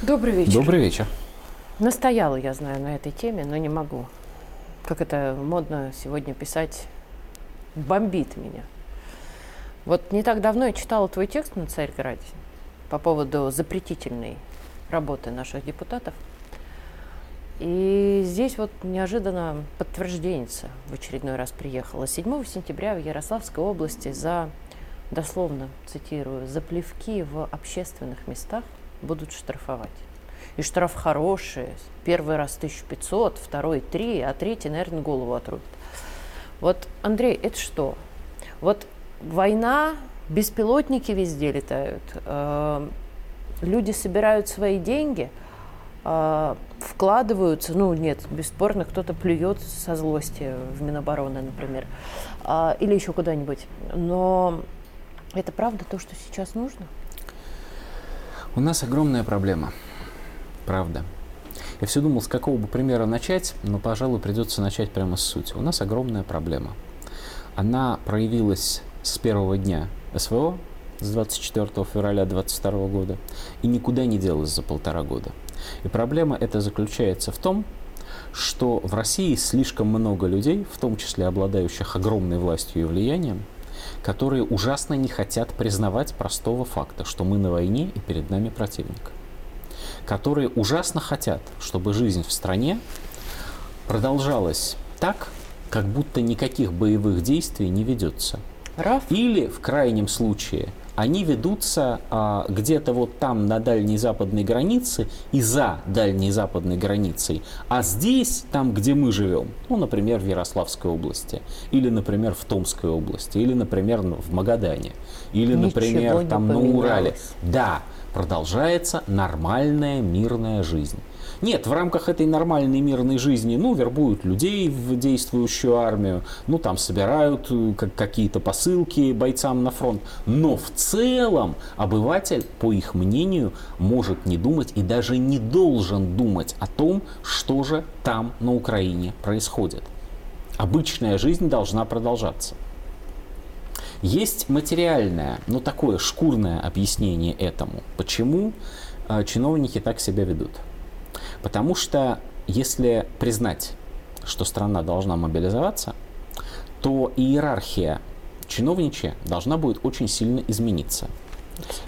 Добрый вечер. Добрый вечер. Настояла, я знаю, на этой теме, но не могу. Как это модно сегодня писать, бомбит меня. Вот не так давно я читала твой текст на Царьграде по поводу запретительной работы наших депутатов. И здесь вот неожиданно подтверждение в очередной раз приехала. 7 сентября в Ярославской области за, дословно цитирую, за плевки в общественных местах будут штрафовать. И штраф хороший. Первый раз 1500, второй 3, а третий, наверное, голову отрубит. Вот, Андрей, это что? Вот война, беспилотники везде летают, э, люди собирают свои деньги, э, вкладываются, ну нет, бесспорно, кто-то плюет со злости в Минобороны, например, э, или еще куда-нибудь. Но это правда то, что сейчас нужно? У нас огромная проблема. Правда. Я все думал, с какого бы примера начать, но, пожалуй, придется начать прямо с сути. У нас огромная проблема. Она проявилась с первого дня СВО, с 24 февраля 2022 года, и никуда не делась за полтора года. И проблема эта заключается в том, что в России слишком много людей, в том числе обладающих огромной властью и влиянием, которые ужасно не хотят признавать простого факта, что мы на войне и перед нами противник. Которые ужасно хотят, чтобы жизнь в стране продолжалась так, как будто никаких боевых действий не ведется. Раф? Или, в крайнем случае, они ведутся а, где-то вот там на дальней западной границе и за дальней западной границей, а здесь, там, где мы живем, ну, например, в Ярославской области, или, например, в Томской области, или, например, в Магадане, или, Ничего например, там на Урале. Да, продолжается нормальная мирная жизнь. Нет, в рамках этой нормальной мирной жизни, ну, вербуют людей в действующую армию, ну, там собирают э, как- какие-то посылки бойцам на фронт. Но в целом обыватель, по их мнению, может не думать и даже не должен думать о том, что же там на Украине происходит. Обычная жизнь должна продолжаться. Есть материальное, но такое шкурное объяснение этому. Почему э, чиновники так себя ведут? Потому что если признать, что страна должна мобилизоваться, то иерархия чиновничья должна будет очень сильно измениться.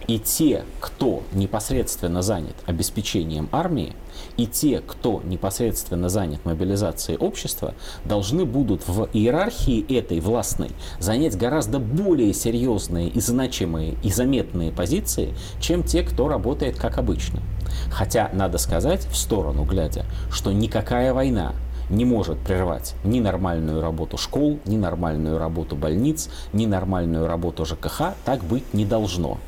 И те, кто непосредственно занят обеспечением армии, и те, кто непосредственно занят мобилизацией общества, должны будут в иерархии этой властной занять гораздо более серьезные и значимые и заметные позиции, чем те, кто работает как обычно. Хотя, надо сказать, в сторону глядя, что никакая война не может прервать ни нормальную работу школ, ни нормальную работу больниц, ни нормальную работу ЖКХ, так быть не должно.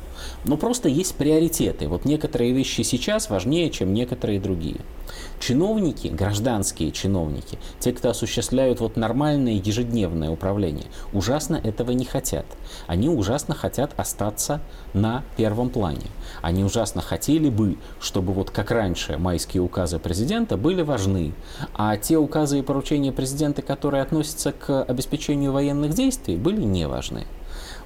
Но просто есть приоритеты. Вот некоторые вещи сейчас важнее, чем некоторые другие. Чиновники, гражданские чиновники, те, кто осуществляют вот нормальное ежедневное управление, ужасно этого не хотят. Они ужасно хотят остаться на первом плане. Они ужасно хотели бы, чтобы вот как раньше майские указы президента были важны, а те указы и поручения президента, которые относятся к обеспечению военных действий, были не важны.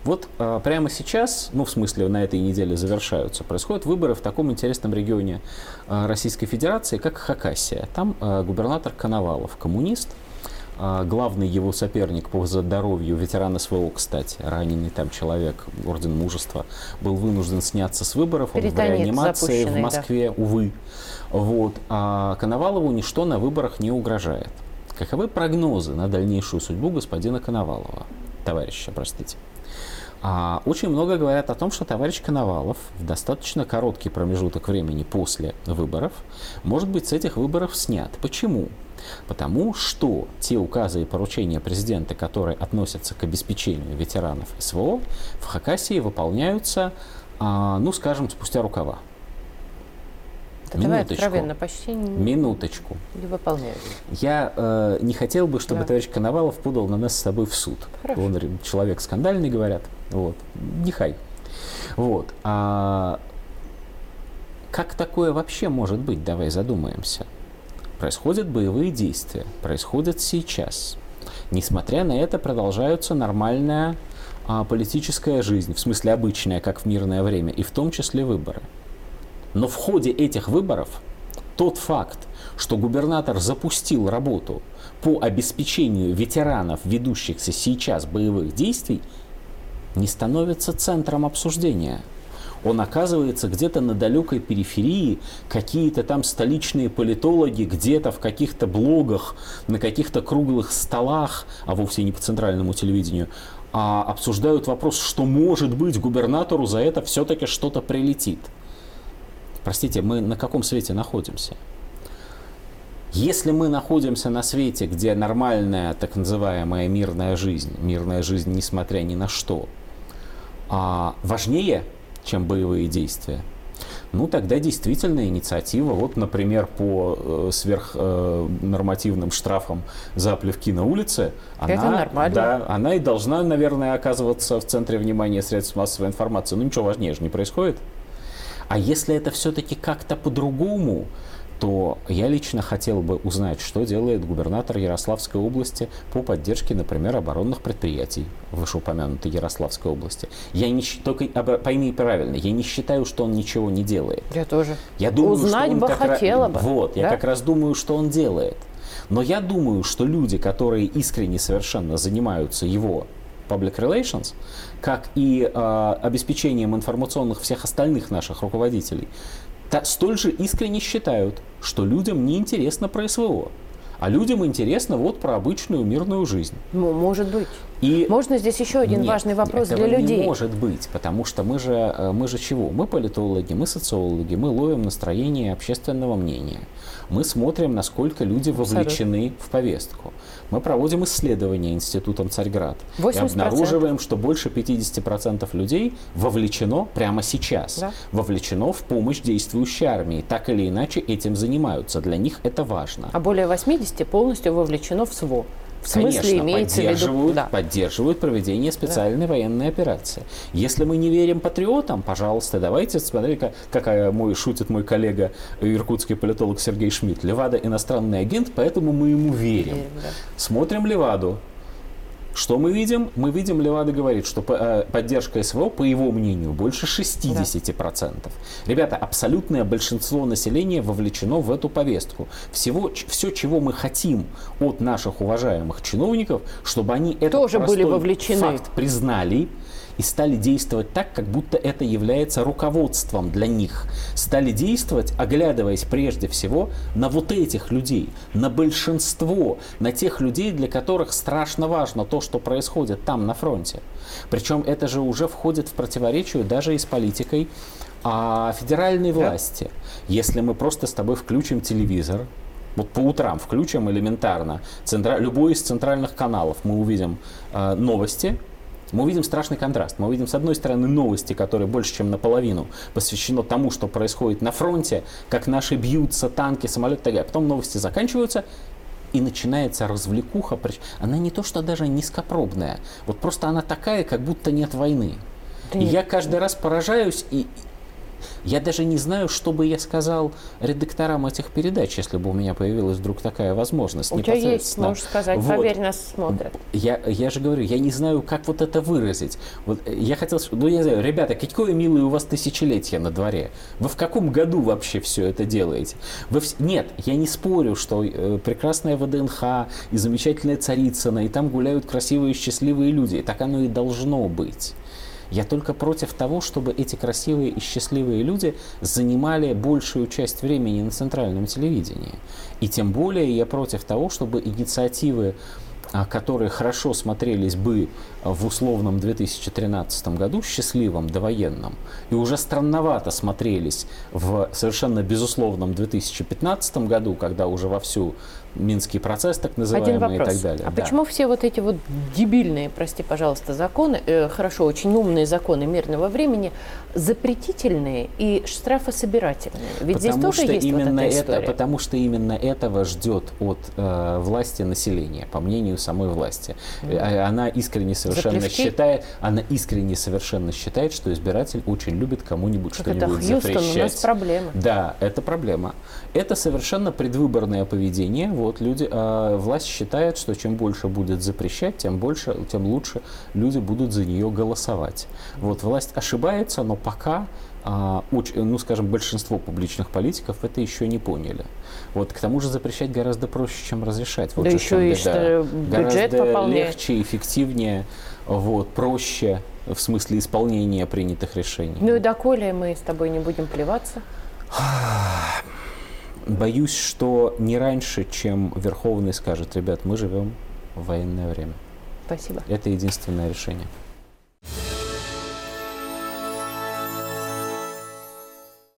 Вот э, прямо сейчас, ну в смысле на этой неделе завершаются, происходят выборы в таком интересном регионе э, Российской Федерации, как Хакасия. Там э, губернатор Коновалов, коммунист, главный его соперник по здоровью, ветеран СВО, кстати, раненый там человек, орден мужества, был вынужден сняться с выборов, он в Перитонит реанимации в запущенный, да. Москве, увы. Вот. А Коновалову ничто на выборах не угрожает. Каковы прогнозы на дальнейшую судьбу господина Коновалова? Товарища, простите. А, очень много говорят о том, что товарищ Коновалов в достаточно короткий промежуток времени после выборов может быть с этих выборов снят. Почему? Потому что те указы и поручения президента, которые относятся к обеспечению ветеранов СВО, в Хакасии выполняются, а, ну, скажем, спустя рукава. Да давай Минуточку. откровенно, почти не, Минуточку. не выполняют. Я э, не хотел бы, чтобы Да. товарищ Коновалов подал на нас с собой в суд. Хорошо. Он человек скандальный, говорят. Вот. Нехай. Вот. А как такое вообще может быть? Давай задумаемся. Происходят боевые действия. Происходят сейчас. Несмотря на это, продолжаются нормальная а, политическая жизнь, в смысле обычная, как в мирное время, и в том числе выборы. Но в ходе этих выборов тот факт, что губернатор запустил работу по обеспечению ветеранов, ведущихся сейчас боевых действий, не становится центром обсуждения. Он оказывается где-то на далекой периферии, какие-то там столичные политологи где-то в каких-то блогах, на каких-то круглых столах, а вовсе не по центральному телевидению, а обсуждают вопрос, что может быть губернатору за это все-таки что-то прилетит. Простите, мы на каком свете находимся? Если мы находимся на свете, где нормальная так называемая мирная жизнь, мирная жизнь несмотря ни на что, а важнее, чем боевые действия, ну тогда действительно инициатива, вот, например, по э, сверхнормативным э, штрафам за плевки на улице, она. Да, она и должна, наверное, оказываться в центре внимания средств массовой информации. Ну ничего важнее же не происходит. А если это все-таки как-то по-другому, то я лично хотел бы узнать, что делает губернатор Ярославской области по поддержке, например, оборонных предприятий в вышеупомянутой Ярославской области. Я не только пойми правильно, я не считаю, что он ничего не делает. Я тоже. Я думаю, Узнать бы хотела бы. Вот, да? я как раз думаю, что он делает. Но я думаю, что люди, которые искренне совершенно занимаются его public relations, как и э, обеспечением информационных всех остальных наших руководителей, та, столь же искренне считают, что людям не интересно про СВО. А людям интересно вот про обычную мирную жизнь. Ну, может быть. И Можно здесь еще один нет, важный вопрос этого для людей. не может быть, потому что мы же, э, мы же чего? Мы политологи, мы социологи, мы ловим настроение общественного мнения. Мы смотрим, насколько люди вовлечены в повестку. Мы проводим исследования Институтом Царьград. И 80%. обнаруживаем, что больше 50% людей вовлечено прямо сейчас. Да. Вовлечено в помощь действующей армии. Так или иначе этим занимаются. Для них это важно. А более 80 полностью вовлечено в СВО. В смысле Конечно, имеется в виду... поддерживают, Да. поддерживают проведение специальной военной операции. Если мы не верим патриотам, пожалуйста, давайте смотреть, как, как мой шутит мой коллега э, иркутский политолог Сергей Шмидт. Левада иностранный агент, поэтому мы ему верим. Верим, да. Смотрим Леваду. Что мы видим? Мы видим, Левада говорит, что э, поддержка СВО, по его мнению, больше 60%. Ребята, абсолютное большинство населения вовлечено в эту повестку. Всего, все, чего мы хотим от наших уважаемых чиновников, чтобы они этот были вовлечены. факт признали и стали действовать так, как будто это является руководством для них. Стали действовать, оглядываясь прежде всего на вот этих людей, на большинство, на тех людей, для которых страшно важно то, что происходит там на фронте. Причем это же уже входит в противоречие даже и с политикой а, федеральной власти. Если мы просто с тобой включим телевизор, вот по утрам включим элементарно центра- любой из центральных каналов, мы увидим э, новости, мы увидим страшный контраст. Мы увидим, с одной стороны, новости, которые больше, чем наполовину посвящено тому, что происходит на фронте, как наши бьются, танки, самолеты, так далее. Потом новости заканчиваются, и начинается развлекуха. Она не то, что даже низкопробная. Вот просто она такая, как будто нет войны. Да И я каждый раз поражаюсь, и я даже не знаю, что бы я сказал редакторам этих передач, если бы у меня появилась вдруг такая возможность. У тебя есть, можешь сказать, Вот. поверь, нас смотрят. Я, я же говорю, я не знаю, как вот это выразить. Вот э, я хотел, ну я знаю, ребята, какое милое у вас тысячелетие на дворе. Вы в каком году вообще все это делаете? Вы вс- Нет, я не спорю, что э, прекрасная ВДНХ и замечательная Царицына, и там гуляют красивые счастливые люди. И так оно и должно быть. Я только против того, чтобы эти красивые и счастливые люди занимали большую часть времени на центральном телевидении. И тем более я против того, чтобы инициативы, которые хорошо смотрелись бы а, в условном 2013 году, счастливом довоенном, и уже странновато смотрелись в совершенно безусловном 2015 году, когда уже вовсю Минский процесс так называемый Один вопрос. и так далее. А Да. почему все вот эти вот дебильные, прости, пожалуйста, законы, э, хорошо, очень умные законы мирного времени, запретительные и штрафособирательные? Ведь здесь потому тоже что есть именно вот эта это, история. потому что именно этого ждет от э, власти населения, по мнению самой власти. Э, Она искренне совершенно Заплевки? считает, она искренне совершенно считает, что избиратель очень любит кому-нибудь что-нибудь Хьюстон, у нас запрещать. проблемы. Да, это проблема. Это совершенно предвыборное поведение вот люди, а власть считает, что чем больше будет запрещать, тем больше, тем лучше люди будут за нее голосовать. Вот власть ошибается, но пока а, ну, скажем, большинство публичных политиков это еще не поняли. Вот к тому же запрещать гораздо проще, чем разрешать. Вот Да еще чем и беда. что бюджет гораздо пополняет. легче, эффективнее, вот, проще в смысле исполнения принятых решений. Ну и доколе мы с тобой не будем плеваться. Боюсь, что не раньше, чем Верховный скажет, ребят, мы живем в военное время. Спасибо. Это единственное решение.